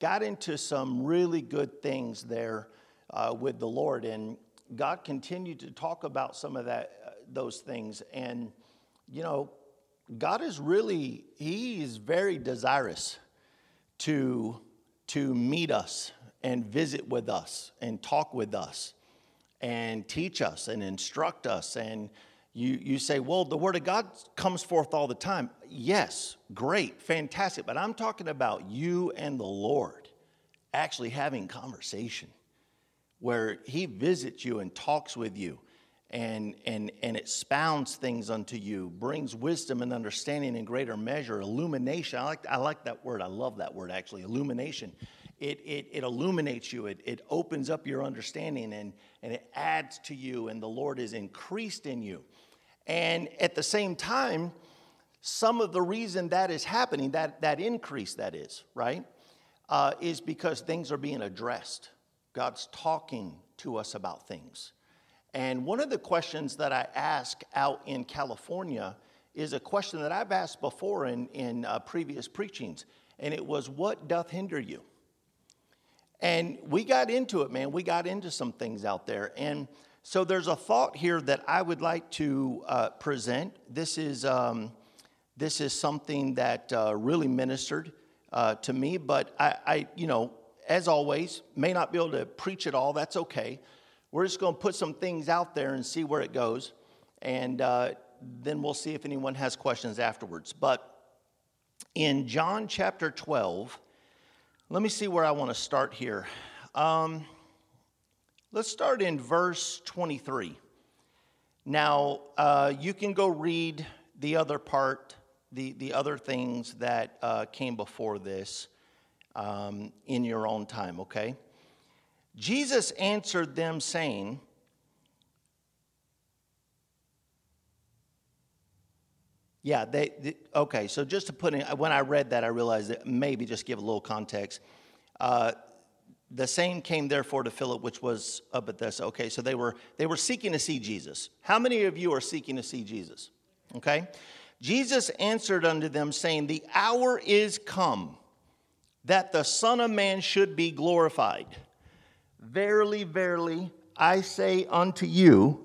got into some really good things there uh, with the Lord, and God continued to talk about some of that, uh, those things. And, you know, God is really, He is very desirous to, to meet us and visit with us and talk with us and teach us and instruct us. And you, you say, well, the Word of God comes forth all the time. Yes, great, fantastic. But I'm talking about you and the Lord actually having conversation where He visits you and talks with you and, and, and expounds things unto you, brings wisdom and understanding in greater measure, illumination. I like, I like that word. I love that word, actually, illumination. It, it, it illuminates you, it, it opens up your understanding, and, and it adds to you, and the Lord is increased in you. And at the same time, some of the reason that is happening, that, that increase that is, right, uh, is because things are being addressed. God's talking to us about things. And one of the questions that I ask out in California is a question that I've asked before in, in uh, previous preachings, and it was, What doth hinder you? And we got into it, man. We got into some things out there. And so there's a thought here that I would like to uh, present. This is, um, this is something that uh, really ministered uh, to me, but I, I, you know, as always, may not be able to preach it all. That's okay. We're just going to put some things out there and see where it goes. And uh, then we'll see if anyone has questions afterwards. But in John chapter 12, let me see where I want to start here. Um, let's start in verse 23. Now, uh, you can go read the other part, the, the other things that uh, came before this um, in your own time, okay? Jesus answered them, saying, Yeah, they, they, okay, so just to put in, when I read that, I realized that maybe just give a little context. Uh, the same came therefore to Philip, which was at this. Okay, so they were they were seeking to see Jesus. How many of you are seeking to see Jesus? Okay. Jesus answered unto them, saying, The hour is come that the Son of Man should be glorified. Verily, verily, I say unto you,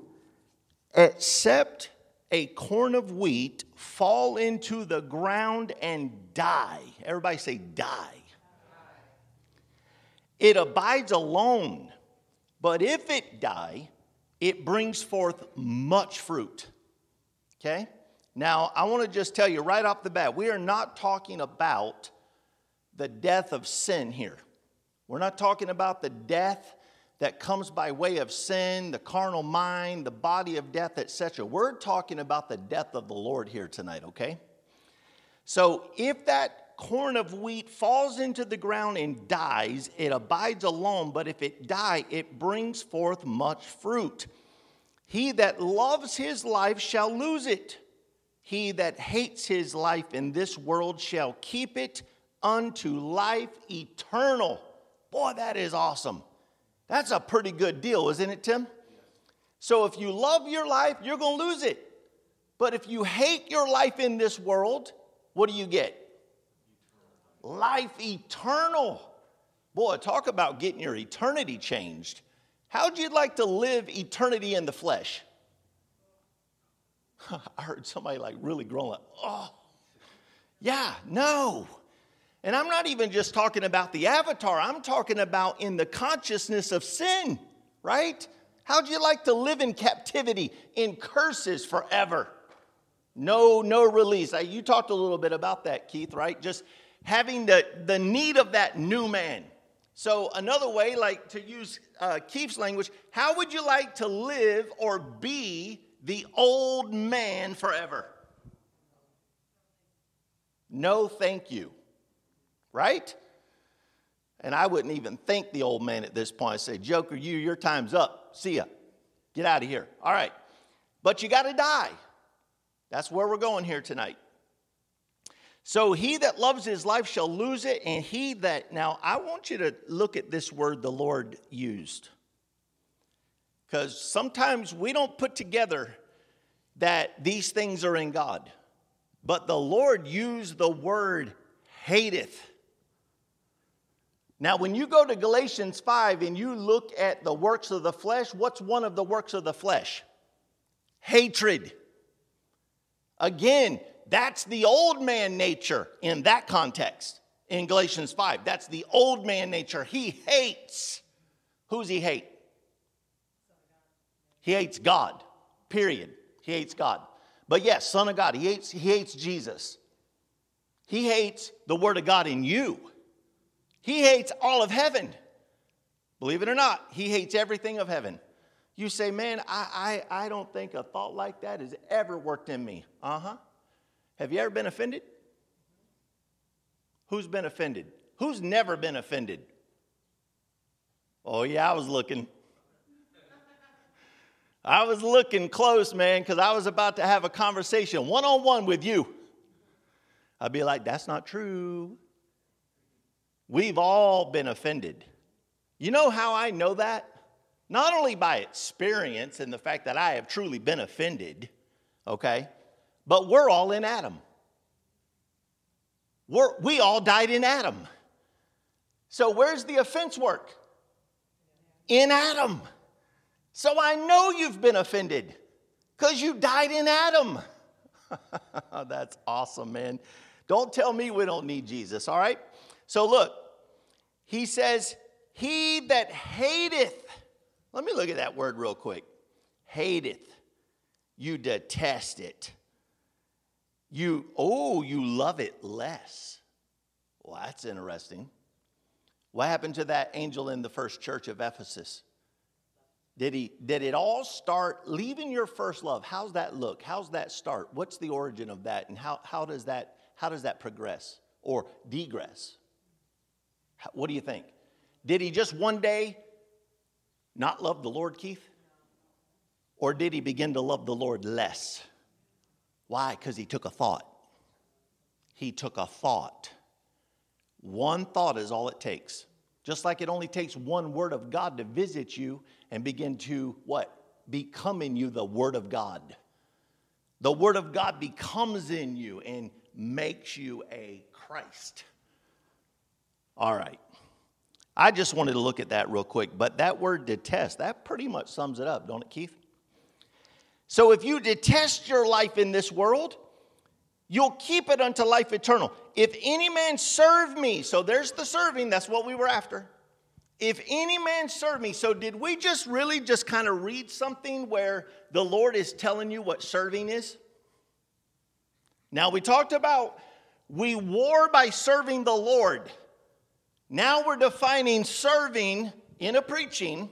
except a corn of wheat fall into the ground and die. Everybody say, die. It abides alone, but if it die, it brings forth much fruit. Okay? Now, I want to just tell you right off the bat, we are not talking about the death of sin here. We're not talking about the death that comes by way of sin, the carnal mind, the body of death, etc. We're talking about the death of the Lord here tonight, okay? So if that corn of wheat falls into the ground and dies, it abides alone, but if it die, it brings forth much fruit. He that loves his life shall lose it. He that hates his life in this world shall keep it unto life eternal. Boy, that is awesome. That's a pretty good deal, isn't it, Tim? So if you love your life, you're going to lose it. But if you hate your life in this world, what do you get? Life eternal. Boy, talk about getting your eternity changed. How'd you like to live eternity in the flesh? I heard somebody like really like, oh, yeah, no. And I'm not even just talking about the avatar, I'm talking about in the consciousness of sin, right? How'd you like to live in captivity, in curses forever? No, no release. You talked a little bit about that, Keith, right? Just having the, the need of that new man. So, another way, like to use uh, Keith's language, how would you like to live or be the old man forever? No, thank you right? And I wouldn't even think the old man at this point. I'd say, Joker, you, your time's up. See ya. Get out of here. All right. But you got to die. That's where we're going here tonight. So he that loves his life shall lose it, and he that. Now, I want you to look at this word the Lord used. Because sometimes we don't put together that these things are in God. But the Lord used the word hateth Now, when you go to Galatians 5 and you look at the works of the flesh, what's one of the works of the flesh? Hatred. Again, that's the old man nature in that context in Galatians 5. That's the old man nature. He hates. Who's he hate? He hates God, period. He hates God. But yes, Son of God, he hates, he hates Jesus. He hates the Word of God in you. He hates all of heaven. Believe it or not, he hates everything of heaven. You say, man, I, I, I don't think a thought like that has ever worked in me. Uh huh. Have you ever been offended? Who's been offended? Who's never been offended? Oh, yeah, I was looking. I was looking close, man, because I was about to have a conversation one on one with you. I'd be like, that's not true. We've all been offended. You know how I know that? Not only by experience and the fact that I have truly been offended, okay, but we're all in Adam. We're, we all died in Adam. So where's the offense work? In Adam. So I know you've been offended because you died in Adam. That's awesome, man. Don't tell me we don't need Jesus, all right? So look, he says, He that hateth, let me look at that word real quick. Hateth, you detest it. You, oh, you love it less. Well, that's interesting. What happened to that angel in the first church of Ephesus? Did, he, did it all start leaving your first love? How's that look? How's that start? What's the origin of that? And how, how, does, that, how does that progress or degress? What do you think? Did he just one day not love the Lord, Keith? Or did he begin to love the Lord less? Why? Because he took a thought. He took a thought. One thought is all it takes. Just like it only takes one word of God to visit you and begin to what? Become in you the word of God. The word of God becomes in you and makes you a Christ. All right. I just wanted to look at that real quick, but that word detest, that pretty much sums it up, don't it, Keith? So if you detest your life in this world, you'll keep it unto life eternal. If any man serve me, so there's the serving, that's what we were after. If any man serve me, so did we just really just kind of read something where the Lord is telling you what serving is? Now we talked about we war by serving the Lord. Now we're defining serving in a preaching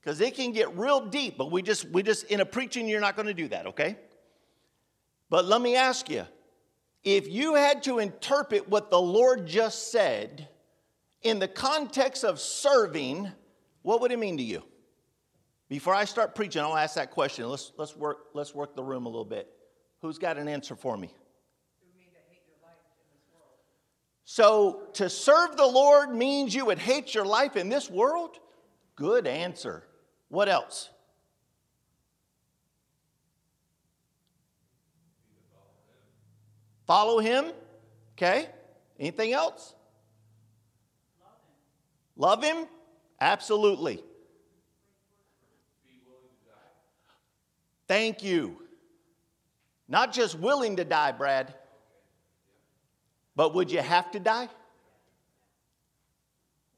because it can get real deep, but we just, we just, in a preaching, you're not going to do that, okay? But let me ask you if you had to interpret what the Lord just said in the context of serving, what would it mean to you? Before I start preaching, I'll ask that question. Let's, let's, work, let's work the room a little bit. Who's got an answer for me? So, to serve the Lord means you would hate your life in this world? Good answer. What else? Follow him. Okay. Anything else? Love him. Absolutely. Thank you. Not just willing to die, Brad. But would you have to die?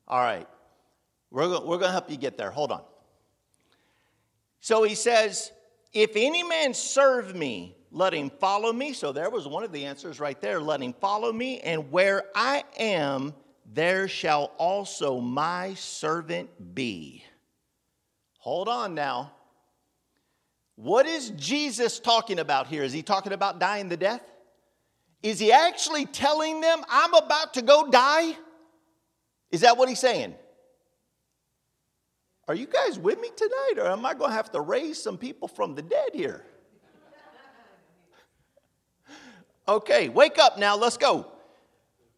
All right. We're going, we're to help you get there. Hold on. So he says, If any man serve me, let him follow me. So there was one of the answers right there. Let him follow me. And where I am, there shall also my servant be. Hold on now. What is Jesus talking about here? Is he talking about dying the death? Is he actually telling them, I'm about to go die? Is that what he's saying? Are you guys with me tonight, or am I going to have to raise some people from the dead here? Okay, wake up now, let's go.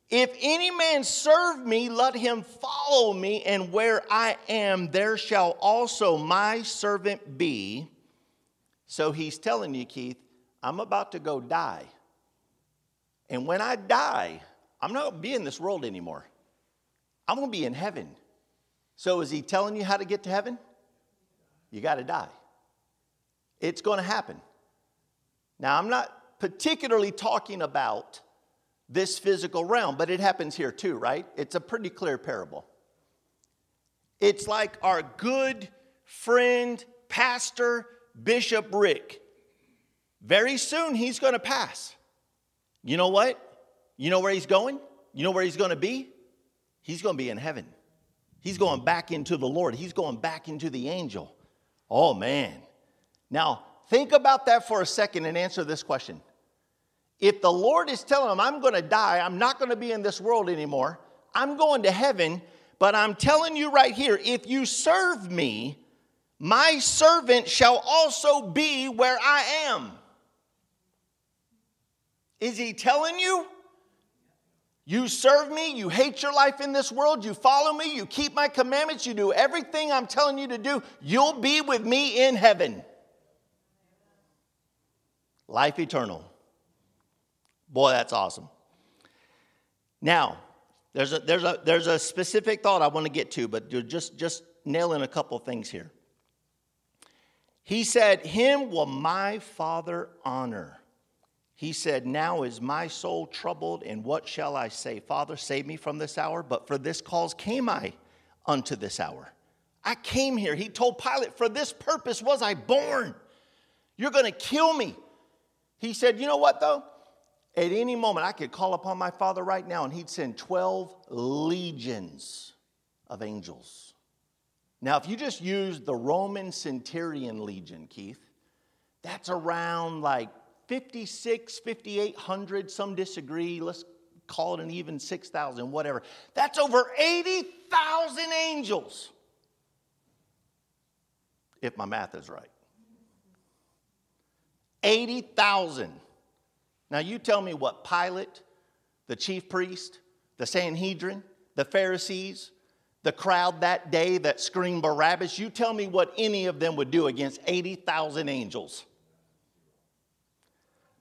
If any man serve me, let him follow me, and where I am, there shall also my servant be. So he's telling you, Keith, I'm about to go die. And when I die, I'm not going to be in this world anymore. I'm going to be in heaven. So is he telling you how to get to heaven? You got to die. It's going to happen. Now, I'm not particularly talking about this physical realm, but it happens here too, right? It's a pretty clear parable. It's like our good friend, Pastor Bishop Rick. Very soon he's going to pass. You know what? You know where he's going? You know where he's going to be? He's going to be in heaven. He's going back into the Lord. He's going back into the angel. Oh, man. Now, think about that for a second and answer this question. If the Lord is telling him, I'm going to die, I'm not going to be in this world anymore, I'm going to heaven, but I'm telling you right here if you serve me, my servant shall also be where I am. Is he telling you? You serve me, you hate your life in this world, you follow me, you keep my commandments, you do everything I'm telling you to do, you'll be with me in heaven. Life eternal. Boy, that's awesome. Now, there's a, there's a, there's a specific thought I want to get to, but just, just nailing a couple things here. He said, Him will my Father honor. He said, Now is my soul troubled, and what shall I say? Father, save me from this hour, but for this cause came I unto this hour. I came here. He told Pilate, For this purpose was I born. You're going to kill me. He said, You know what, though? At any moment, I could call upon my Father right now, and He'd send 12 legions of angels. Now, if you just use the Roman centurion legion, Keith, that's around like 56, 5,800, some disagree. Let's call it an even 6,000, whatever. That's over 80,000 angels, if my math is right. 80,000. Now, you tell me what Pilate, the chief priest, the Sanhedrin, the Pharisees, the crowd that day that screamed Barabbas, you tell me what any of them would do against 80,000 angels.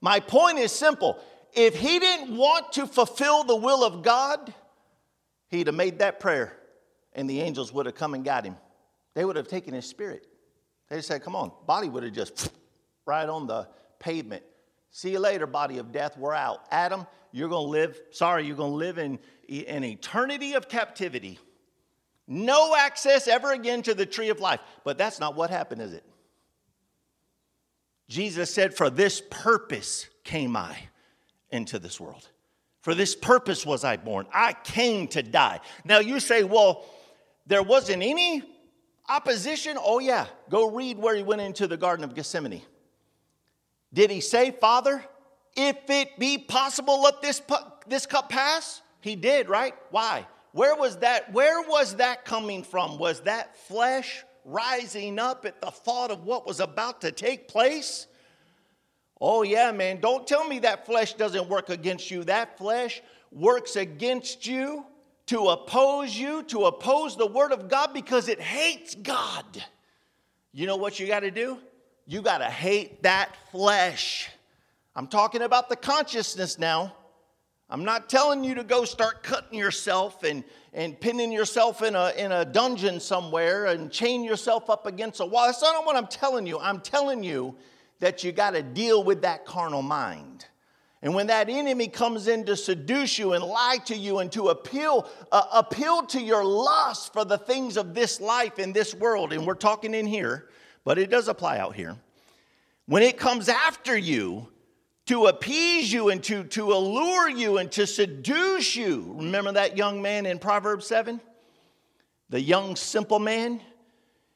My point is simple. If he didn't want to fulfill the will of God, he'd have made that prayer and the angels would have come and got him. They would have taken his spirit. They said, Come on. Body would have just right on the pavement. See you later, body of death. We're out. Adam, you're going to live, sorry, you're going to live in an eternity of captivity. No access ever again to the tree of life. But that's not what happened, is it? Jesus said, For this purpose came I into this world. For this purpose was I born. I came to die. Now you say, Well, there wasn't any opposition. Oh, yeah. Go read where he went into the Garden of Gethsemane. Did he say, Father, if it be possible, let this, this cup pass? He did, right? Why? Where was that? Where was that coming from? Was that flesh rising up at the thought of what was about to take place? Oh, yeah, man, don't tell me that flesh doesn't work against you. That flesh works against you to oppose you, to oppose the Word of God because it hates God. You know what you got to do? You got to hate that flesh. I'm talking about the consciousness now. I'm not telling you to go start cutting yourself and, and pinning yourself in a, in a dungeon somewhere and chain yourself up against a wall. That's not what I'm telling you. I'm telling you that you got to deal with that carnal mind. And when that enemy comes in to seduce you and lie to you and to appeal, uh, appeal to your lust for the things of this life in this world, and we're talking in here, but it does apply out here. When it comes after you to appease you and to, to allure you and to seduce you, remember that young man in Proverbs 7? The young simple man?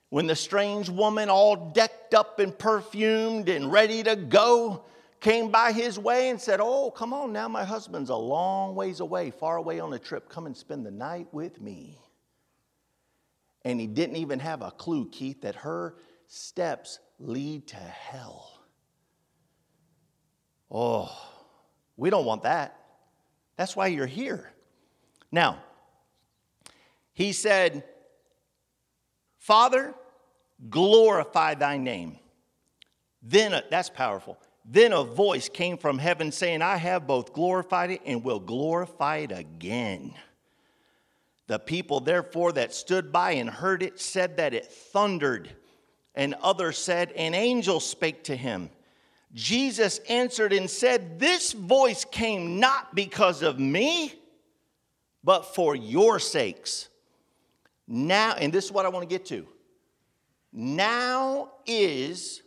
When the strange woman, all decked up and perfumed and ready to go, came by his way and said, Oh, come on now, my husband's a long ways away, far away on a trip. Come and spend the night with me. And he didn't even have a clue, Keith, that her steps lead to hell. Oh, we don't want that. That's why you're here. Now, he said, Father, glorify thy name. Then, a, that's powerful. Then a voice came from heaven saying, I have both glorified it and will glorify it again. The people, therefore, that stood by and heard it said that it thundered. And others said, An angel spake to him. Jesus answered and said, This voice came not because of me, but for your sakes. Now, and this is what I want to get to. Now is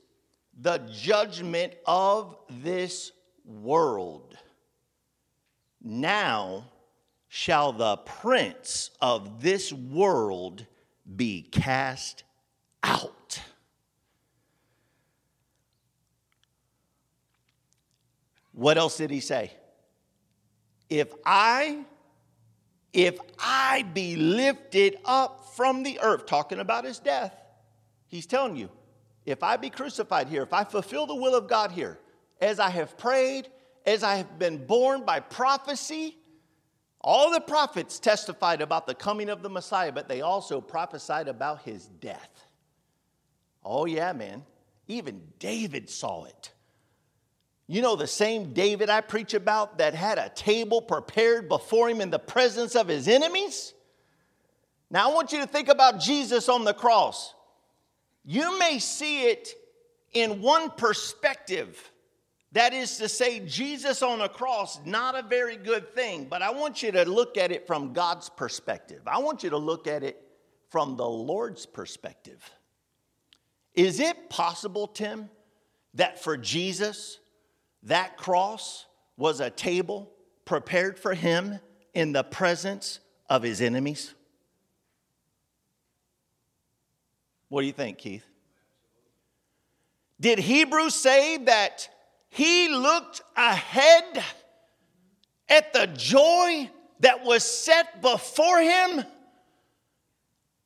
the judgment of this world. Now shall the prince of this world be cast out. What else did he say? If I if I be lifted up from the earth, talking about his death, he's telling you, if I be crucified here, if I fulfill the will of God here, as I have prayed, as I have been born by prophecy, all the prophets testified about the coming of the Messiah, but they also prophesied about his death. Oh, yeah, man. Even David saw it. You know, the same David I preach about that had a table prepared before him in the presence of his enemies? Now, I want you to think about Jesus on the cross. You may see it in one perspective. That is to say, Jesus on a cross, not a very good thing, but I want you to look at it from God's perspective. I want you to look at it from the Lord's perspective. Is it possible, Tim, that for Jesus, that cross was a table prepared for him in the presence of his enemies. What do you think, Keith? Did Hebrews say that he looked ahead at the joy that was set before him?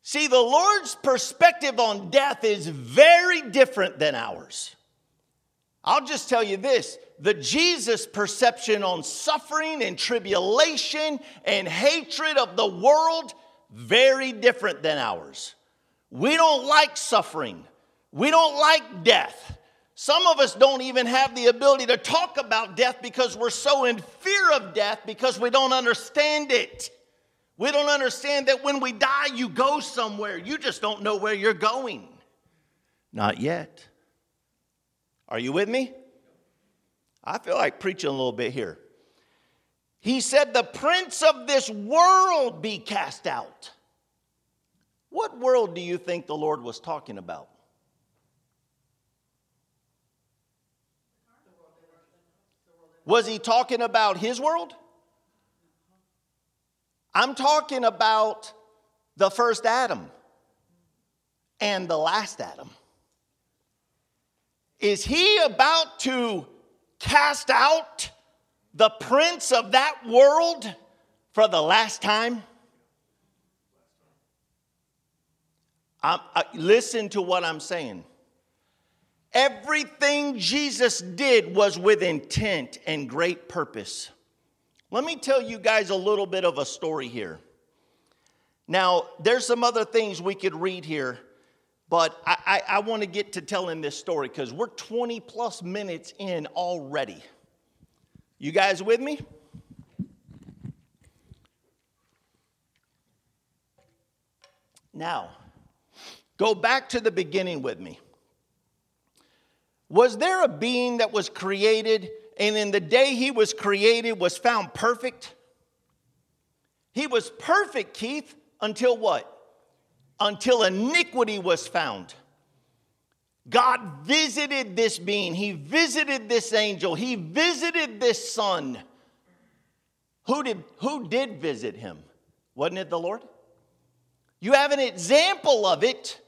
See, the Lord's perspective on death is very different than ours. I'll just tell you this the Jesus perception on suffering and tribulation and hatred of the world, very different than ours. We don't like suffering, we don't like death. Some of us don't even have the ability to talk about death because we're so in fear of death because we don't understand it. We don't understand that when we die, you go somewhere. You just don't know where you're going. Not yet. Are you with me? I feel like preaching a little bit here. He said, The prince of this world be cast out. What world do you think the Lord was talking about? Was he talking about his world? I'm talking about the first Adam and the last Adam. Is he about to cast out the prince of that world for the last time? I, uh, listen to what I'm saying. Everything Jesus did was with intent and great purpose. Let me tell you guys a little bit of a story here. Now, there's some other things we could read here but I, I, I want to get to telling this story because we're 20 plus minutes in already. You guys with me? Now, go back to the beginning with me. Was there a being that was created and in the day he was created was found perfect? He was perfect, Keith, until what? Until iniquity was found. God visited this being, He visited this angel, He visited this son. Who did, who did visit him? Wasn't it the Lord? You have an example of it.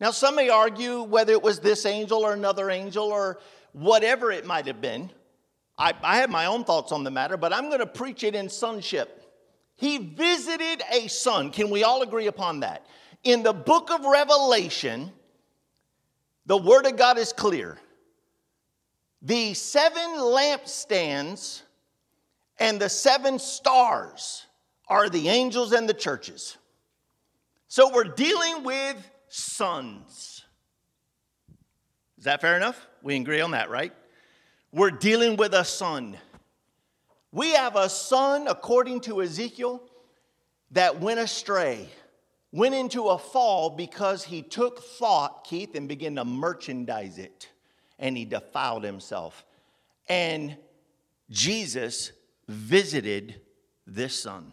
Now, some may argue whether it was this angel or another angel or whatever it might have been. I, I have my own thoughts on the matter, but I'm going to preach it in sonship. He visited a son. Can we all agree upon that? In the book of Revelation, the word of God is clear. The seven lampstands and the seven stars are the angels and the churches. So we're dealing with sons. Is that fair enough? We agree on that, right? We're dealing with a son. We have a son, according to Ezekiel, that went astray, went into a fall because he took thought, Keith, and began to merchandise it, and he defiled himself. And Jesus visited this son,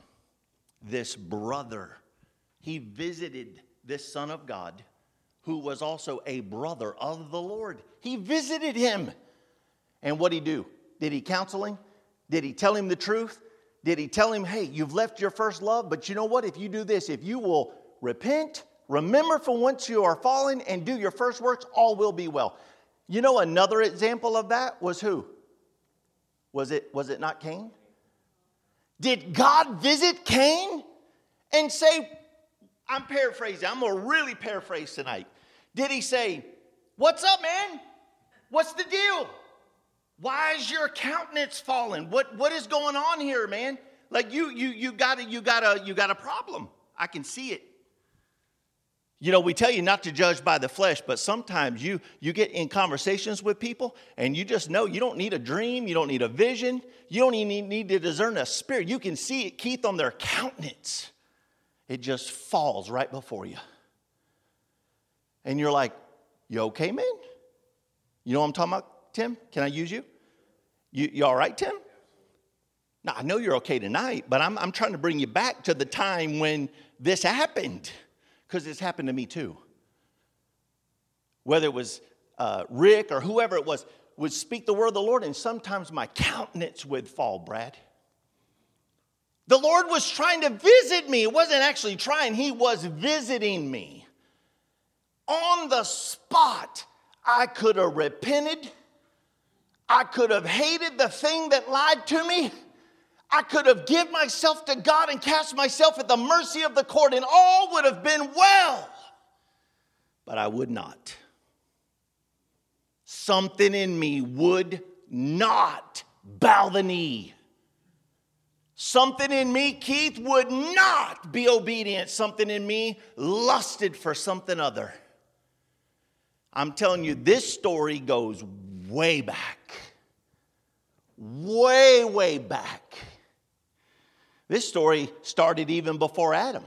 this brother. He visited this son of God who was also a brother of the Lord. He visited him. And what did he do? Did he counsel him? Did he tell him the truth? Did he tell him, hey, you've left your first love, but you know what? If you do this, if you will repent, remember from whence you are fallen, and do your first works, all will be well. You know, another example of that was who? Was it, was it not Cain? Did God visit Cain and say, I'm paraphrasing, I'm gonna really paraphrase tonight. Did he say, What's up, man? What's the deal? Why is your countenance falling? What, what is going on here, man? Like you, you, you got a, you got a, you got a problem. I can see it. You know, we tell you not to judge by the flesh, but sometimes you you get in conversations with people and you just know you don't need a dream, you don't need a vision, you don't even need to discern a spirit. You can see it, Keith, on their countenance. It just falls right before you. And you're like, You okay, man? You know what I'm talking about, Tim? Can I use you? You, you all right, Tim? Now, I know you're okay tonight, but I'm, I'm trying to bring you back to the time when this happened, because it's happened to me too. Whether it was uh, Rick or whoever it was, would speak the word of the Lord, and sometimes my countenance would fall, Brad. The Lord was trying to visit me. It wasn't actually trying, He was visiting me. On the spot, I could have repented I could have hated the thing that lied to me. I could have given myself to God and cast myself at the mercy of the court, and all would have been well. But I would not. Something in me would not bow the knee. Something in me, Keith, would not be obedient. Something in me lusted for something other. I'm telling you, this story goes way back. Way, way back. This story started even before Adam.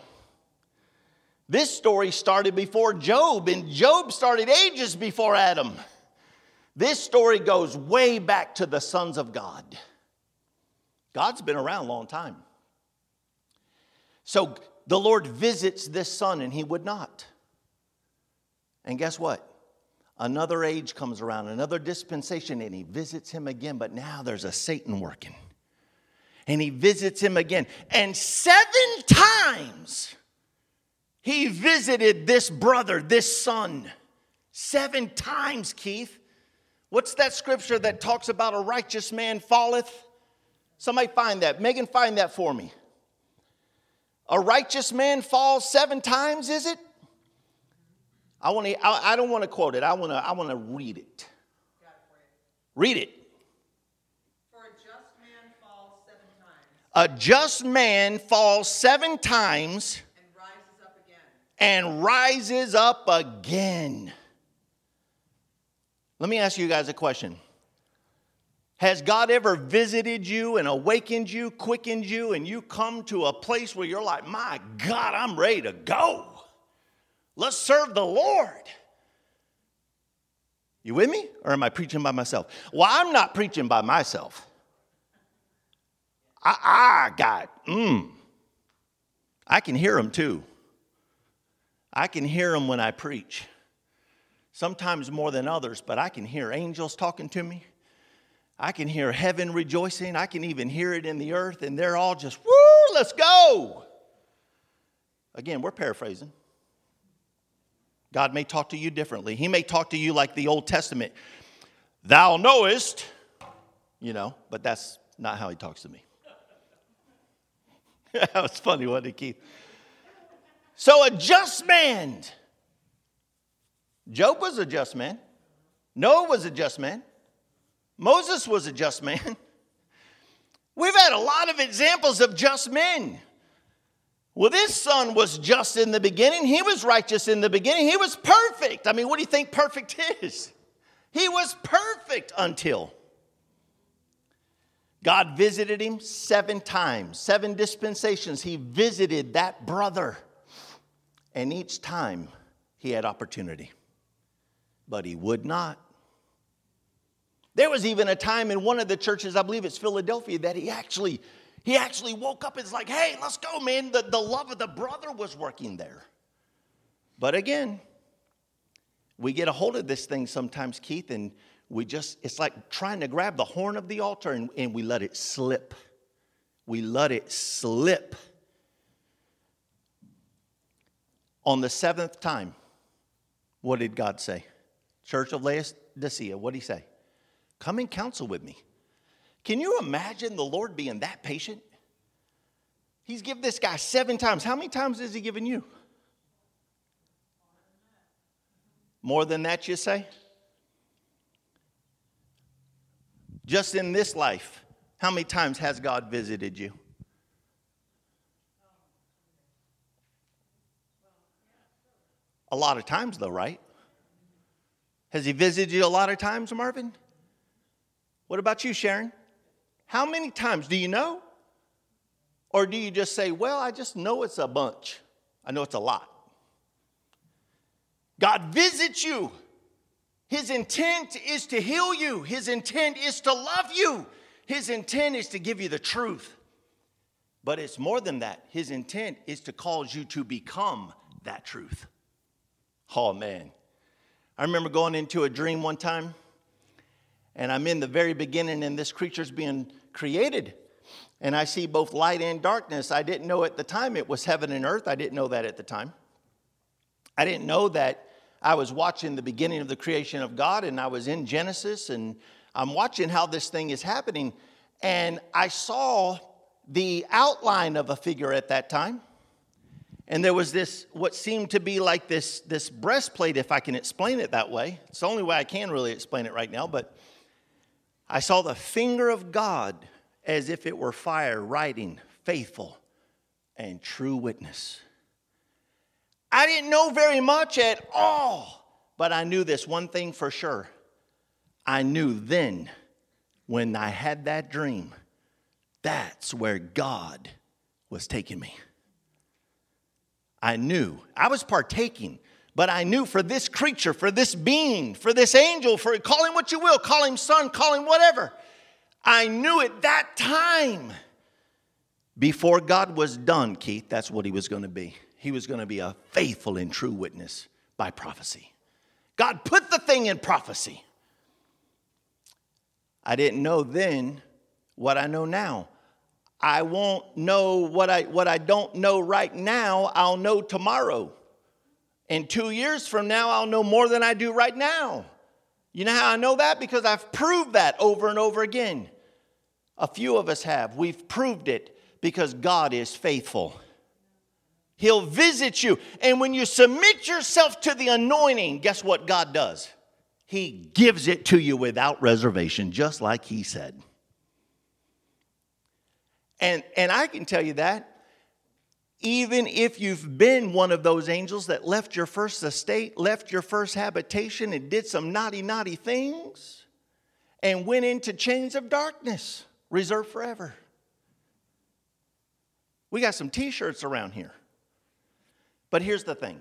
This story started before Job, and Job started ages before Adam. This story goes way back to the sons of God. God's been around a long time. So the Lord visits this son, and he would not. And guess what? Another age comes around, another dispensation, and he visits him again. But now there's a Satan working. And he visits him again. And seven times he visited this brother, this son. Seven times, Keith. What's that scripture that talks about a righteous man falleth? Somebody find that. Megan, find that for me. A righteous man falls seven times, is it? I, want to, I, I don't want to quote it. I want to, I want to read it. Read it. For a just man falls seven times. A just man falls seven times and rises up again. Let me ask you guys a question. Has God ever visited you and awakened you, quickened you, and you come to a place where you're like, my God, I'm ready to go? Let's serve the Lord. You with me? Or am I preaching by myself? Well, I'm not preaching by myself. I, I got, mm, I can hear them too. I can hear them when I preach. Sometimes more than others, but I can hear angels talking to me. I can hear heaven rejoicing. I can even hear it in the earth, and they're all just, woo, let's go. Again, we're paraphrasing. God may talk to you differently. He may talk to you like the Old Testament. Thou knowest, you know, but that's not how he talks to me. that was funny, wasn't it, Keith? So a just man. Job was a just man. Noah was a just man. Moses was a just man. We've had a lot of examples of just men. Well, this son was just in the beginning. He was righteous in the beginning. He was perfect. I mean, what do you think perfect is? He was perfect until God visited him seven times, seven dispensations. He visited that brother. And each time he had opportunity, but he would not. There was even a time in one of the churches, I believe it's Philadelphia, that he actually he actually woke up and was like, hey, let's go, man. The, the love of the brother was working there. But again, we get a hold of this thing sometimes, Keith, and we just, it's like trying to grab the horn of the altar and, and we let it slip. We let it slip. On the seventh time, what did God say? Church of Laodicea, what did he say? Come and counsel with me. Can you imagine the Lord being that patient? He's given this guy seven times. How many times has he given you? More than that, you say? Just in this life, how many times has God visited you? A lot of times, though, right? Has he visited you a lot of times, Marvin? What about you, Sharon? How many times? Do you know? Or do you just say, well, I just know it's a bunch? I know it's a lot. God visits you. His intent is to heal you, His intent is to love you, His intent is to give you the truth. But it's more than that. His intent is to cause you to become that truth. Oh, man. I remember going into a dream one time and I'm in the very beginning, and this creature's being created. And I see both light and darkness. I didn't know at the time it was heaven and earth. I didn't know that at the time. I didn't know that I was watching the beginning of the creation of God, and I was in Genesis, and I'm watching how this thing is happening. And I saw the outline of a figure at that time. And there was this, what seemed to be like this, this breastplate, if I can explain it that way. It's the only way I can really explain it right now, but I saw the finger of God as if it were fire writing faithful and true witness. I didn't know very much at all, but I knew this one thing for sure. I knew then when I had that dream, that's where God was taking me. I knew I was partaking but I knew for this creature, for this being, for this angel, for call him what you will, call him son, call him whatever. I knew at that time, before God was done, Keith, that's what he was going to be. He was going to be a faithful and true witness by prophecy. God put the thing in prophecy. I didn't know then what I know now. I won't know what I, what I don't know right now, I'll know tomorrow. In two years from now, I'll know more than I do right now. You know how I know that? Because I've proved that over and over again. A few of us have. We've proved it because God is faithful. He'll visit you. And when you submit yourself to the anointing, guess what God does? He gives it to you without reservation, just like He said. And, and I can tell you that even if you've been one of those angels that left your first estate, left your first habitation, and did some naughty, naughty things, and went into chains of darkness, reserved forever. We got some t shirts around here. But here's the thing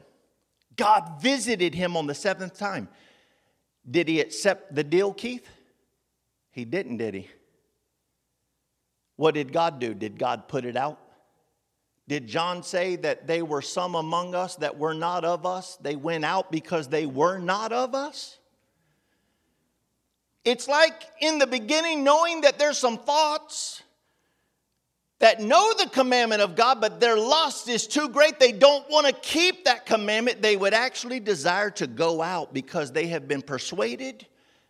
God visited him on the seventh time. Did he accept the deal, Keith? He didn't, did he? What did God do? Did God put it out? Did John say that they were some among us that were not of us? They went out because they were not of us? It's like in the beginning knowing that there's some thoughts that know the commandment of God, but their lust is too great. They don't want to keep that commandment. They would actually desire to go out because they have been persuaded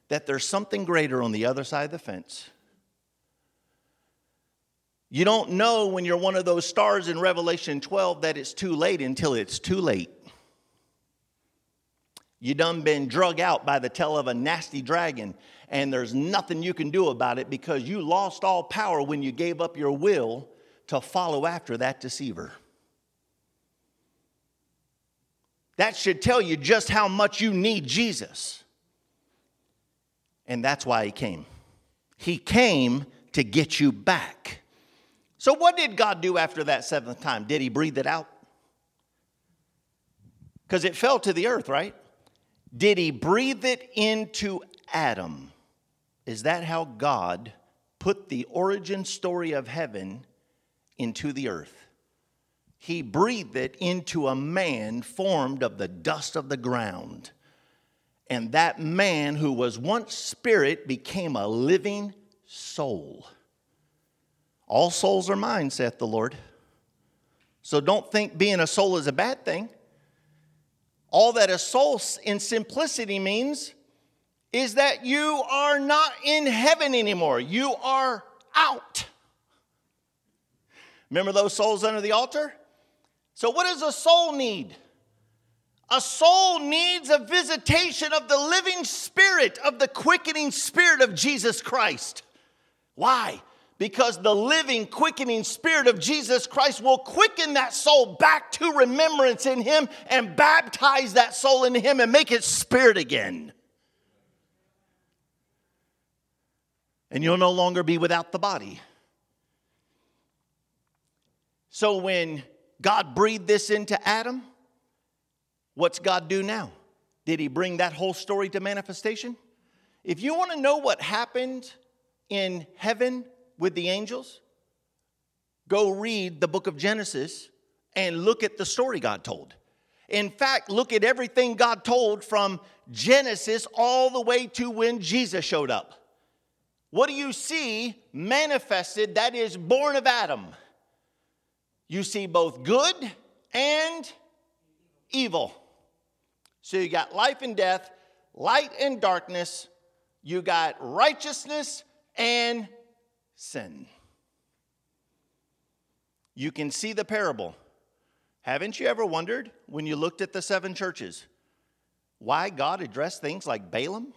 that there's something greater on the other side of the fence. You don't know when you're one of those stars in Revelation 12 that it's too late until it's too late. You done been drug out by the tail of a nasty dragon, and there's nothing you can do about it because you lost all power when you gave up your will to follow after that deceiver. That should tell you just how much you need Jesus. And that's why he came. He came to get you back. So, what did God do after that seventh time? Did He breathe it out? Because it fell to the earth, right? Did He breathe it into Adam? Is that how God put the origin story of heaven into the earth? He breathed it into a man formed of the dust of the ground. And that man who was once spirit became a living soul. All souls are mine, saith the Lord. So don't think being a soul is a bad thing. All that a soul in simplicity means is that you are not in heaven anymore. You are out. Remember those souls under the altar? So, what does a soul need? A soul needs a visitation of the living spirit, of the quickening spirit of Jesus Christ. Why? Because the living, quickening spirit of Jesus Christ will quicken that soul back to remembrance in Him and baptize that soul in Him and make it spirit again. And you'll no longer be without the body. So when God breathed this into Adam, what's God do now? Did he bring that whole story to manifestation? If you want to know what happened in heaven with the angels, go read the book of Genesis and look at the story God told. In fact, look at everything God told from Genesis all the way to when Jesus showed up. What do you see manifested that is born of Adam? You see both good and evil. So you got life and death, light and darkness, you got righteousness and sin. You can see the parable. Haven't you ever wondered when you looked at the seven churches why God addressed things like Balaam?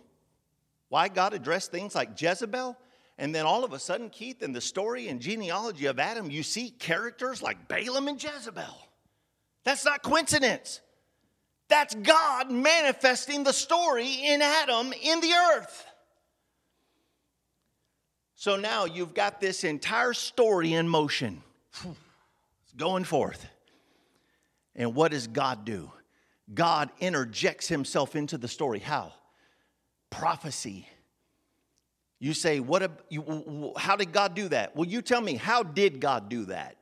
Why God addressed things like Jezebel? And then all of a sudden, Keith, in the story and genealogy of Adam, you see characters like Balaam and Jezebel. That's not coincidence. That's God manifesting the story in Adam in the earth. So now you've got this entire story in motion. It's going forth. And what does God do? God interjects himself into the story. How? Prophecy. You say, what a, you, how did God do that? Well, you tell me, how did God do that?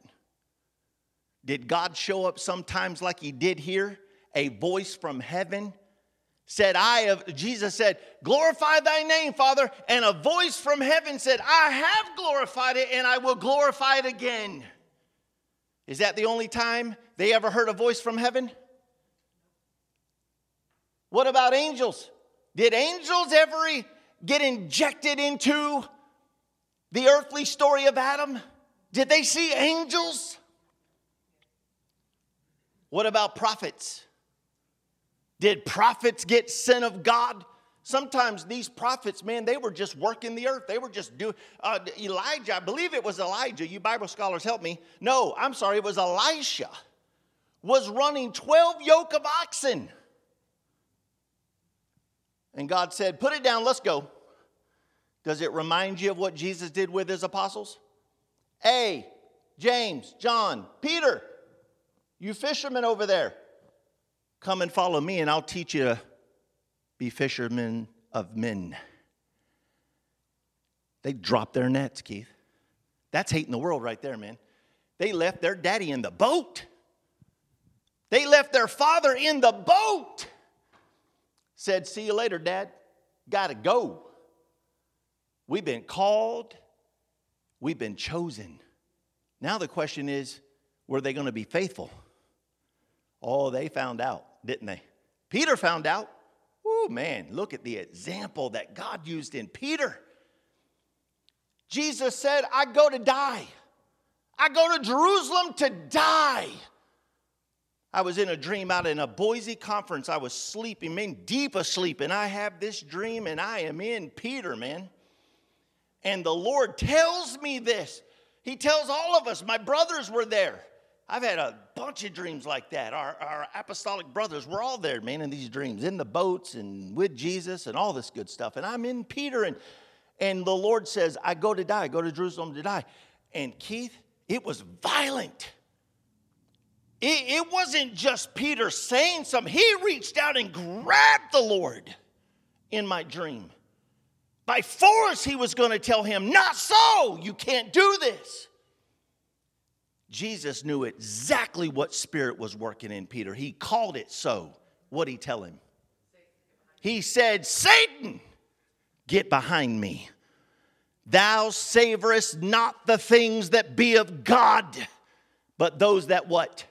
Did God show up sometimes like he did here? A voice from heaven said, I have, Jesus said, glorify thy name, Father. And a voice from heaven said, I have glorified it and I will glorify it again. Is that the only time they ever heard a voice from heaven? What about angels? Did angels ever get injected into the earthly story of Adam? Did they see angels? What about prophets? Did prophets get sent of God? Sometimes these prophets, man, they were just working the earth. They were just doing. Uh, Elijah, I believe it was Elijah. You Bible scholars help me. No, I'm sorry, it was Elisha. Was running 12 yoke of oxen. And God said, Put it down, let's go. Does it remind you of what Jesus did with his apostles? A, James, John, Peter, you fishermen over there, Come and follow me, and I'll teach you to be fishermen of men. They dropped their nets, Keith. That's hating the world right there, man. They left their daddy in the boat. They left their father in the boat. Said, See you later, dad. Gotta go. We've been called, we've been chosen. Now the question is, were they going to be faithful? Oh, they found out didn't they? Peter found out. Oh, man, look at the example that God used in Peter. Jesus said, I go to die. I go to Jerusalem to die. I was in a dream out in a Boise conference. I was sleeping, man, deep asleep, and I have this dream, and I am in Peter, man. And the Lord tells me this. He tells all of us, my brothers were there. I've had a bunch of dreams like that. Our, our apostolic brothers, we're all there, man, in these dreams, in the boats and with Jesus and all this good stuff. And I'm in Peter, and And the Lord says, I go to die, I go to Jerusalem to die. And Keith, it was violent. It, it wasn't just Peter saying something, he reached out and grabbed the Lord in my dream. By force, he was going to tell him, Not so, you can't do this. Jesus knew exactly what spirit was working in Peter. He called it so. What'd he tell him? He said, Satan, get behind me. Thou savorest not the things that be of God, but those that what?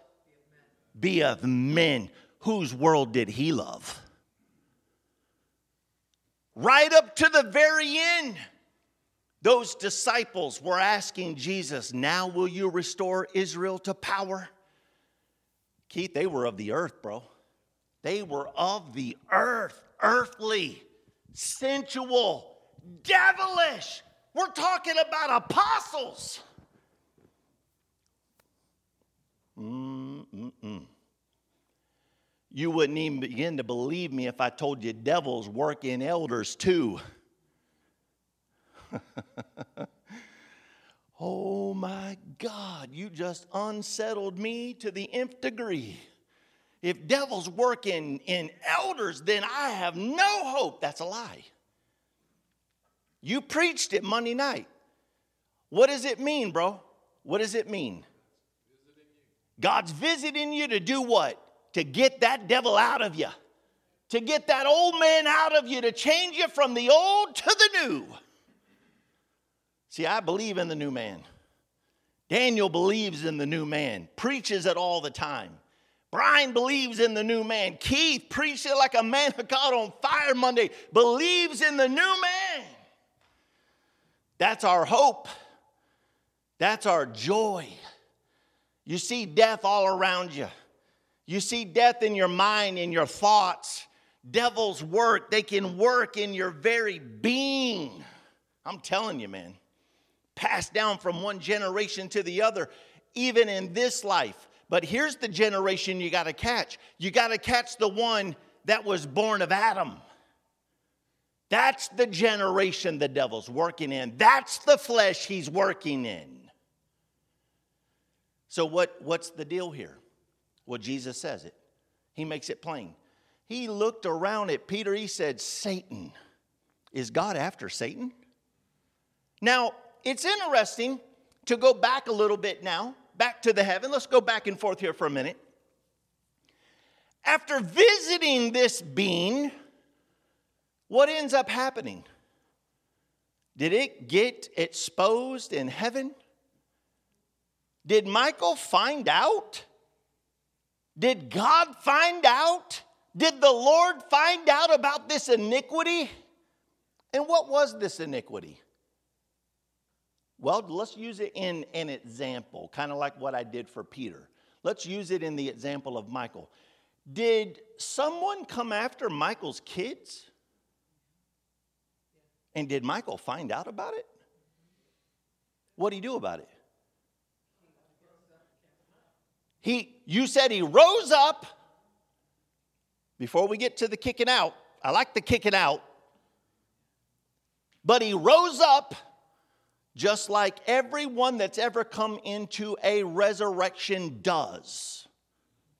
Be of men. Whose world did he love? Right up to the very end. Those disciples were asking Jesus, Now will you restore Israel to power? Keith, they were of the earth, bro. They were of the earth, earthly, sensual, devilish. We're talking about apostles. Mm-mm-mm. You wouldn't even begin to believe me if I told you devils work in elders too. oh my God, you just unsettled me to the nth degree. If devils work in, in elders, then I have no hope. That's a lie. You preached it Monday night. What does it mean, bro? What does it mean? God's visiting you to do what? To get that devil out of you, to get that old man out of you, to change you from the old to the new. See, I believe in the new man. Daniel believes in the new man, preaches it all the time. Brian believes in the new man. Keith preached it like a man of God on fire Monday, believes in the new man. That's our hope. That's our joy. You see death all around you. You see death in your mind, in your thoughts. Devils work, they can work in your very being. I'm telling you, man passed down from one generation to the other, even in this life. But here's the generation you got to catch you got to catch the one that was born of Adam. That's the generation the devil's working in. That's the flesh he's working in. So, what, what's the deal here? Well, Jesus says it, he makes it plain. He looked around at Peter, he said, Satan. Is God after Satan? Now, it's interesting to go back a little bit now, back to the heaven. Let's go back and forth here for a minute. After visiting this being, what ends up happening? Did it get exposed in heaven? Did Michael find out? Did God find out? Did the Lord find out about this iniquity? And what was this iniquity? Well, let's use it in an example, kind of like what I did for Peter. Let's use it in the example of Michael. Did someone come after Michael's kids? And did Michael find out about it? What did he do about it? He, you said he rose up. Before we get to the kicking out, I like the kicking out. But he rose up just like everyone that's ever come into a resurrection does.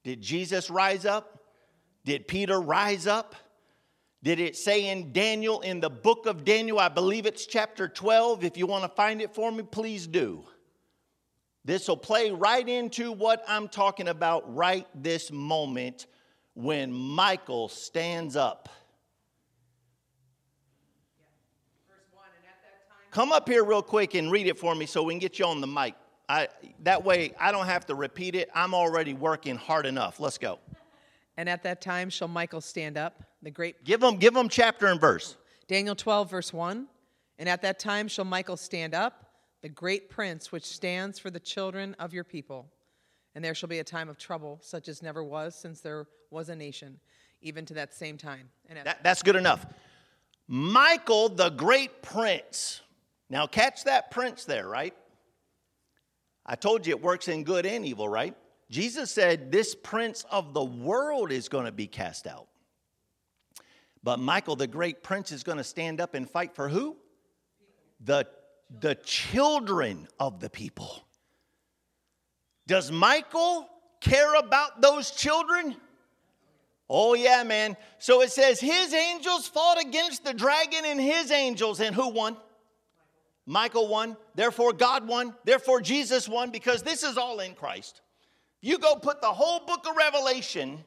Did Jesus rise up? Did Peter rise up? Did it say in Daniel, in the book of Daniel, I believe it's chapter 12. If you want to find it for me, please do. This will play right into what I'm talking about right this moment when Michael stands up. Come up here real quick and read it for me so we can get you on the mic. I, that way, I don't have to repeat it. I'm already working hard enough. Let's go. And at that time shall Michael stand up, the great. Give them, give them chapter and verse. Daniel 12, verse 1. And at that time shall Michael stand up, the great prince which stands for the children of your people. And there shall be a time of trouble, such as never was since there was a nation, even to that same time. And that, that's good enough. Michael, the great prince. Now, catch that prince there, right? I told you it works in good and evil, right? Jesus said this prince of the world is going to be cast out. But Michael, the great prince, is going to stand up and fight for who? The, the children of the people. Does Michael care about those children? Oh, yeah, man. So it says his angels fought against the dragon and his angels, and who won? Michael won. Therefore, God won. Therefore, Jesus won, because this is all in Christ. You go put the whole book of Revelation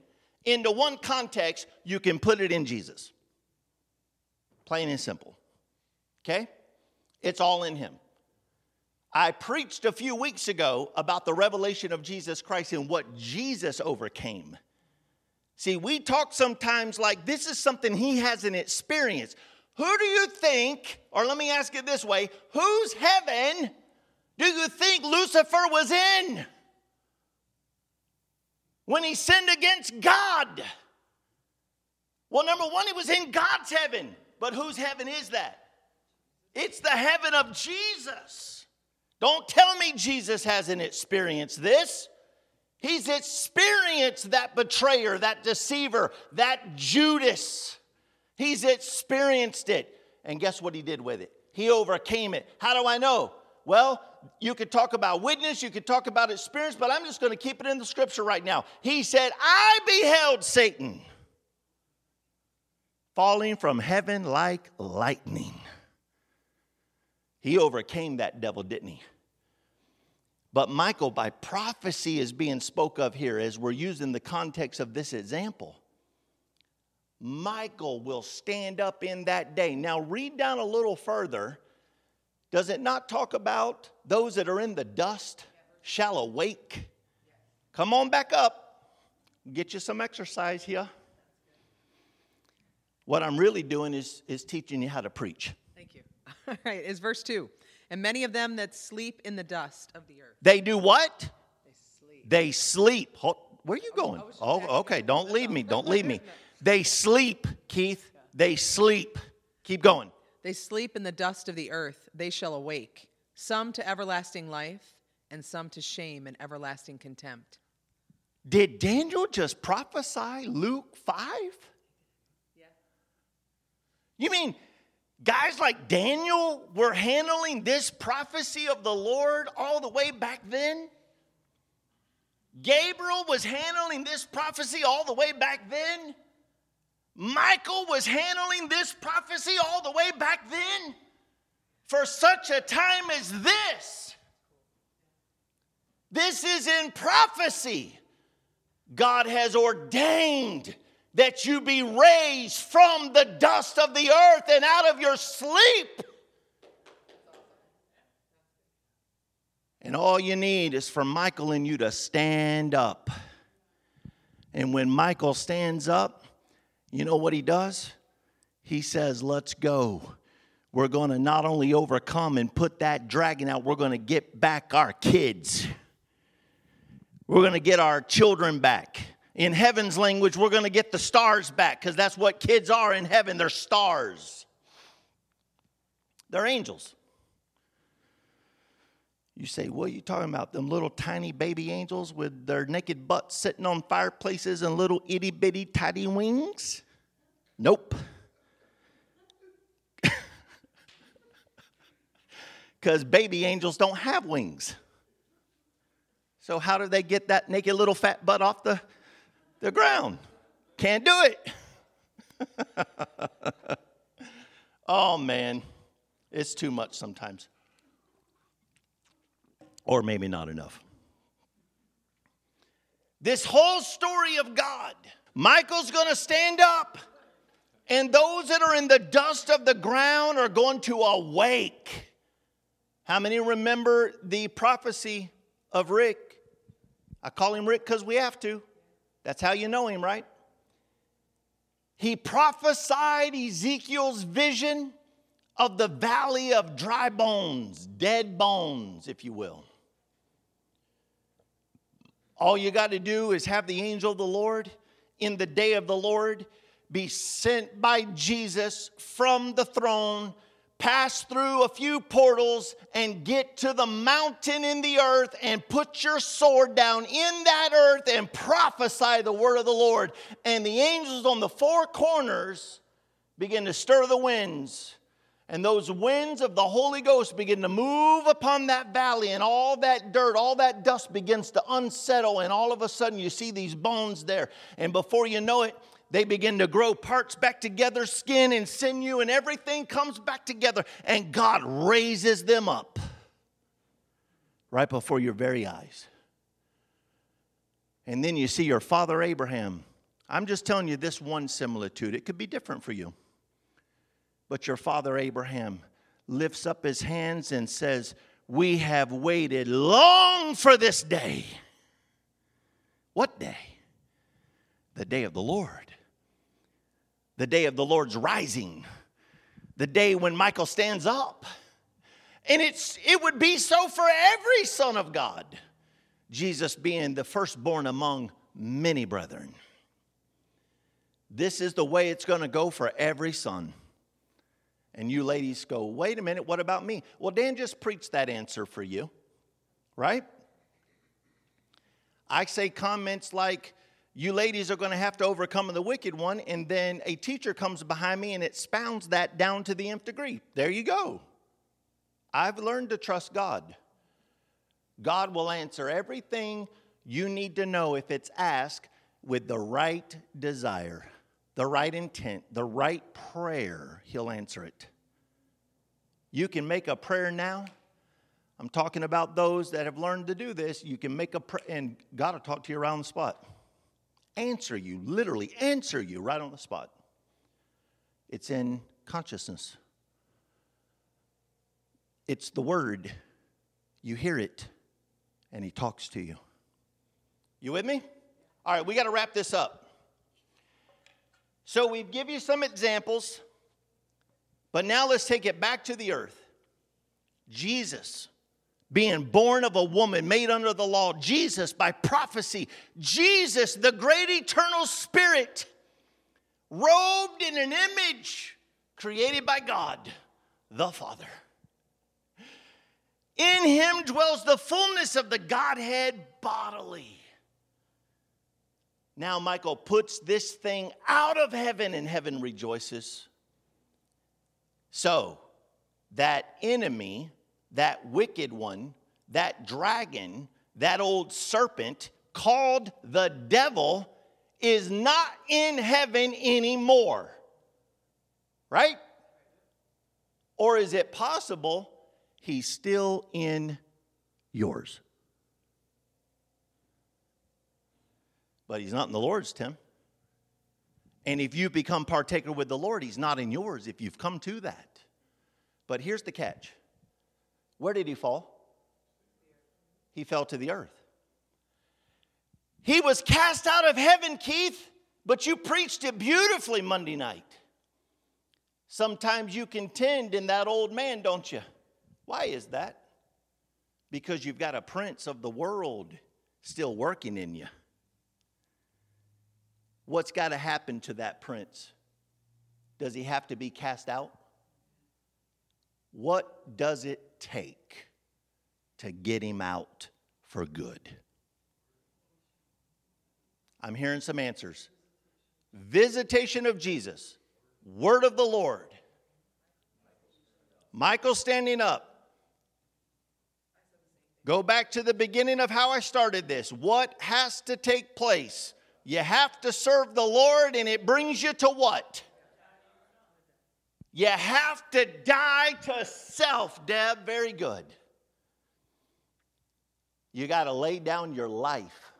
into one context, you can put it in Jesus. Plain and simple. Okay? It's all in Him. I preached a few weeks ago about the revelation of Jesus Christ and what Jesus overcame. See, we talk sometimes like this is something he hasn't experienced. Who do you think, or let me ask it this way whose heaven do you think Lucifer was in when he sinned against God? Well, number one, he was in God's heaven. But whose heaven is that? It's the heaven of Jesus. Don't tell me Jesus hasn't experienced this. He's experienced that betrayer, that deceiver, that Judas. He's experienced it. And guess what he did with it? He overcame it. How do I know? Well, you could talk about witness, you could talk about experience, but I'm just going to keep it in the scripture right now. He said, I beheld Satan falling from heaven like lightning. He overcame that devil, didn't he? But Michael, by prophecy, is being spoke of here as we're using the context of this example. Michael will stand up in that day. Now, read down a little further. Does it not talk about those that are in the dust shall awake? Come on back up. Get you some exercise here. What I'm really doing is, is teaching you how to preach. Thank you. All right, is verse 2. And many of them that sleep in the dust of the earth. They do what? They sleep. They sleep. Hold- Where are you oh, going? was Oh, okay. Don't leave me. Don't leave me. They sleep, Keith. They sleep. Keep going. They sleep in the dust of the earth. They shall awake, some to everlasting life, and some to shame and everlasting contempt. Did Daniel just prophesy Luke 5? Yeah. You mean guys like Daniel were handling this prophecy of the Lord all the way back then? Gabriel was handling this prophecy all the way back then? Michael was handling this prophecy all the way back then? For such a time as this. This is in prophecy. God has ordained that you be raised from the dust of the earth and out of your sleep. And all you need is for Michael and you to stand up. And when Michael stands up, you know what he does? He says, Let's go. We're going to not only overcome and put that dragon out, we're going to get back our kids. We're going to get our children back. In heaven's language, we're going to get the stars back because that's what kids are in heaven. They're stars, they're angels. You say, what are you talking about? Them little tiny baby angels with their naked butts sitting on fireplaces and little itty bitty tiny wings? Nope. Because baby angels don't have wings. So, how do they get that naked little fat butt off the, the ground? Can't do it. oh, man. It's too much sometimes. Or maybe not enough. This whole story of God, Michael's going to stand up, and those that are in the dust of the ground are going to awake. How many remember the prophecy of Rick? I call him Rick because we have to. That's how you know him, right? He prophesied Ezekiel's vision of the valley of dry bones, dead bones, if you will. All you got to do is have the angel of the Lord in the day of the Lord be sent by Jesus from the throne, pass through a few portals, and get to the mountain in the earth and put your sword down in that earth and prophesy the word of the Lord. And the angels on the four corners begin to stir the winds And those winds of the Holy Ghost begin to move upon that valley, and all that dirt, all that dust begins to unsettle. And all of a sudden, you see these bones there. And before you know it, they begin to grow parts back together, skin and sinew, and everything comes back together. And God raises them up right before your very eyes. And then you see your father Abraham. I'm just telling you this one similitude. It could be different for you. But your father Abraham lifts up his hands and says, We have waited long for this day. What day? The day of the Lord. The day of the Lord's rising. The day when Michael stands up. And it's, it would be so for every son of God. Jesus being the firstborn among many brethren. This is the way it's going to go for every son. And you ladies go, wait a minute, what about me? Well, Dan just preached that answer for you, right? I say comments like, you ladies are going to have to overcome the wicked one, and then a teacher comes behind me and expounds that down to the nth degree. There you go. I've learned to trust God. God will answer everything you need to know if it's asked with the right desire the right intent, the right prayer, He'll answer it. You can make a prayer now. I'm talking about those that have learned to do this. You can make a prayer, and God will talk to you around the spot. Answer you, literally answer you right on the spot. It's in consciousness, it's the word. You hear it, and He talks to you. You with me? All right, we got to wrap this up. So we've given you some examples, but now let's take it back to the earth. Jesus, being born of a woman made under the law, Jesus by prophecy, Jesus, the great eternal spirit, robed in an image created by God, the Father. In him dwells the fullness of the Godhead bodily. Now Michael puts this thing out of heaven, and heaven rejoices. So, that enemy, that wicked one, that dragon, that old serpent called the devil is not in heaven anymore. Right? Or is it possible he's still in yours? But he's not in the Lord's, Tim. And if you become partaker with the Lord, he's not in yours if you've come to that. But here's the catch where did he fall? He fell to the earth. He was cast out of heaven, Keith, but you preached it beautifully Monday night. Sometimes you contend in that old man, don't you? Why is that? Because you've got a prince of the world still working in you what's got to happen to that prince? Does he have to be cast out? What does it take to get him out for good? I'm hearing some answers. Visitation of Jesus, word of the Lord. Michael standing up. Go back to the beginning of how I started this. What has to take place you have to serve the Lord, and it brings you to what? You have to die to self, Deb. Very good. You got to lay down your life.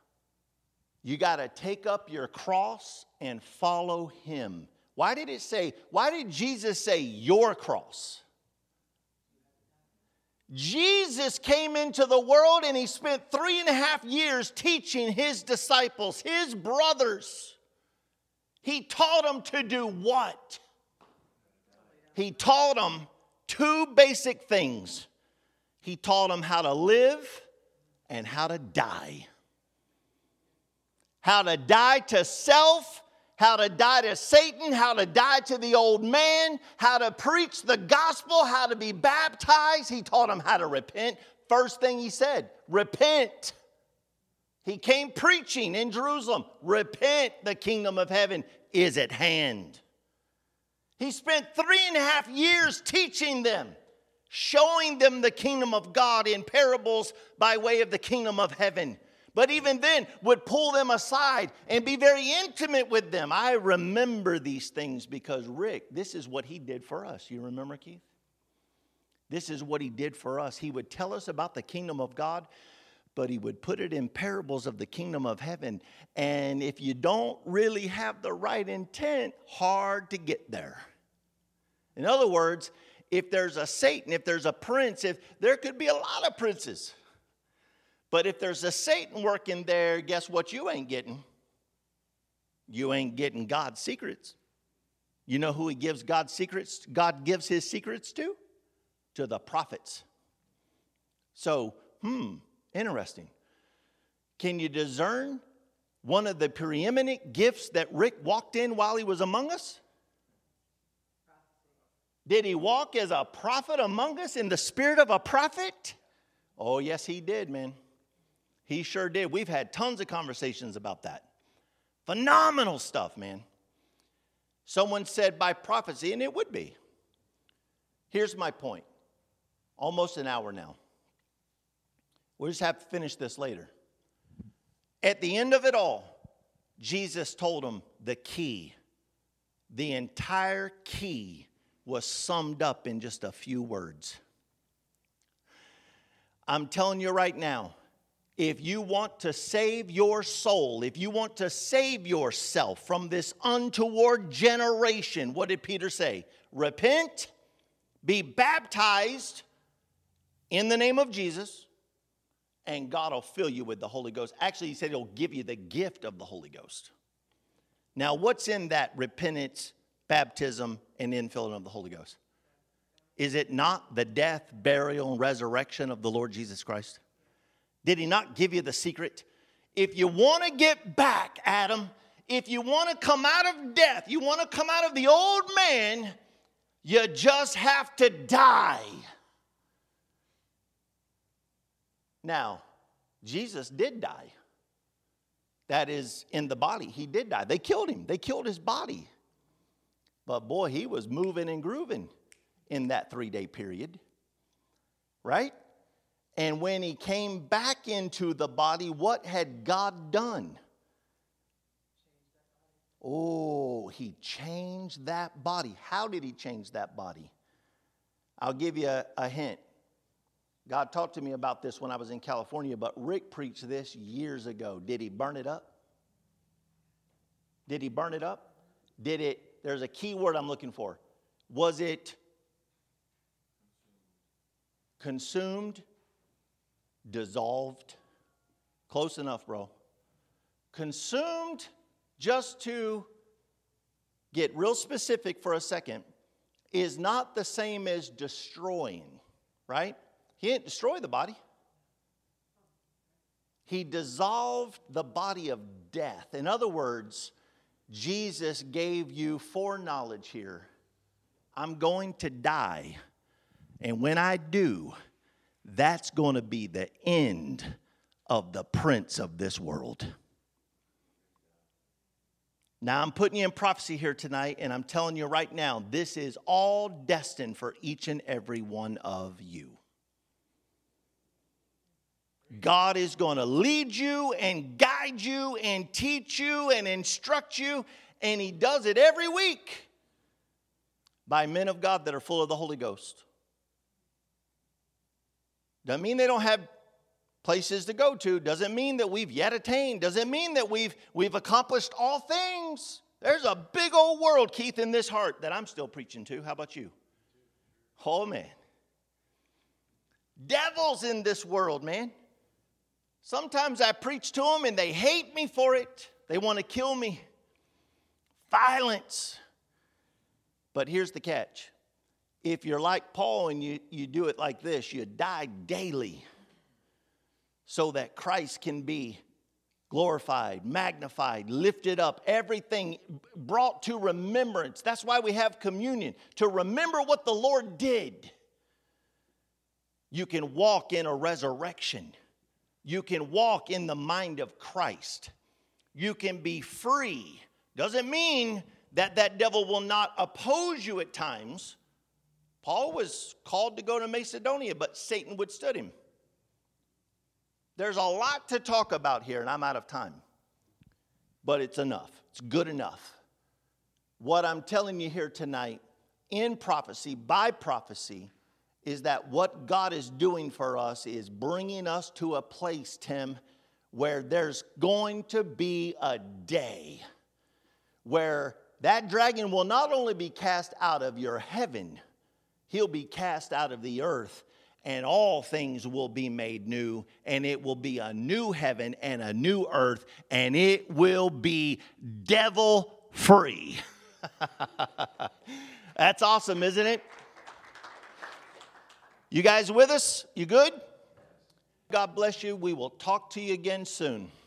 You got to take up your cross and follow Him. Why did it say, why did Jesus say your cross? Jesus came into the world and he spent three and a half years teaching his disciples, his brothers. He taught them to do what? He taught them two basic things. He taught them how to live and how to die. How to die to self how to die to Satan, how to die to the old man, how to preach the gospel, how to be baptized. He taught them how to repent. First thing he said, repent. He came preaching in Jerusalem, repent, the kingdom of heaven is at hand. He spent three and a half years teaching them, showing them the kingdom of God in parables by way of the kingdom of heaven. But even then, would pull them aside and be very intimate with them. I remember these things because Rick, this is what he did for us. You remember, Keith? This is what he did for us. He would tell us about the kingdom of God, but he would put it in parables of the kingdom of heaven. And if you don't really have the right intent, hard to get there. In other words, if there's a Satan, if there's a prince, if there could be a lot of princes. But if there's a Satan working there, guess what you ain't getting? You ain't getting God's secrets. You know who he gives God's secrets? God gives his secrets to? To the prophets. So, hmm, interesting. Can you discern one of the preeminent gifts that Rick walked in while he was among us? Did he walk as a prophet among us in the spirit of a prophet? Oh, yes, he did, man. He sure did. We've had tons of conversations about that. Phenomenal stuff, man. Someone said by prophecy, and it would be. Here's my point almost an hour now. We'll just have to finish this later. At the end of it all, Jesus told them the key, the entire key was summed up in just a few words. I'm telling you right now, if you want to save your soul, if you want to save yourself from this untoward generation, what did Peter say? Repent, be baptized in the name of Jesus, and God will fill you with the Holy Ghost. Actually, he said he'll give you the gift of the Holy Ghost. Now, what's in that repentance, baptism, and infilling of the Holy Ghost? Is it not the death, burial, and resurrection of the Lord Jesus Christ? Did he not give you the secret? If you want to get back, Adam, if you want to come out of death, you want to come out of the old man, you just have to die. Now, Jesus did die. That is in the body. He did die. They killed him, they killed his body. But boy, he was moving and grooving in that three day period, right? And when he came back into the body, what had God done? Oh, he changed that body. How did he change that body? I'll give you a, a, hint. God talked to me about this when I was in California, but Rick preached this years ago. Did he burn it up? Did he burn it up? Did it, there's a key word I'm looking for. Was it consumed? dissolved. Close enough, bro. Consumed, just to get real specific for a second, is not the same as destroying, right? He didn't destroy the body. He dissolved the body of death. In other words, Jesus gave you foreknowledge here. I'm going to die. And when I do, that's going to be the end of the prince of this world. Now, I'm putting you in prophecy here tonight, and I'm telling you right now, this is all destined for each and every one of you. God is going to lead you and guide you and teach you and instruct you, and He does it every week by men of God that are full of the Holy Ghost. Doesn't mean they don't have places to go to. Doesn't mean that we've yet attained. Doesn't mean that we've, we've accomplished all things. There's a big old world, Keith, in this heart that I'm still preaching to. How about you? Oh, man. Devils in this world, man. Sometimes I preach to them and they hate me for it. They want to kill me. Violence. But here's the catch if you're like Paul and you, you do it like this, you die daily so that Christ can be glorified, magnified, lifted up, everything brought to remembrance. That's why we have communion, to remember what the Lord did. You can walk in a resurrection. You can walk in the mind of Christ. You can be free. Doesn't mean that that devil will not oppose you at times. Paul was called to go to Macedonia, but Satan withstood him. There's a lot to talk about here, and I'm out of time. But it's enough. It's good enough. What I'm telling you here tonight, in prophecy, by prophecy, is that what God is doing for us is bringing us to a place, Tim, where there's going to be a day where that dragon will not only be cast out of your heaven, he'll be cast out of the earth, and all things will be made new, and it will be a new heaven and a new earth, and it will be devil free. That's awesome, isn't it? You guys with us? You good? God bless you. We will talk to you again soon.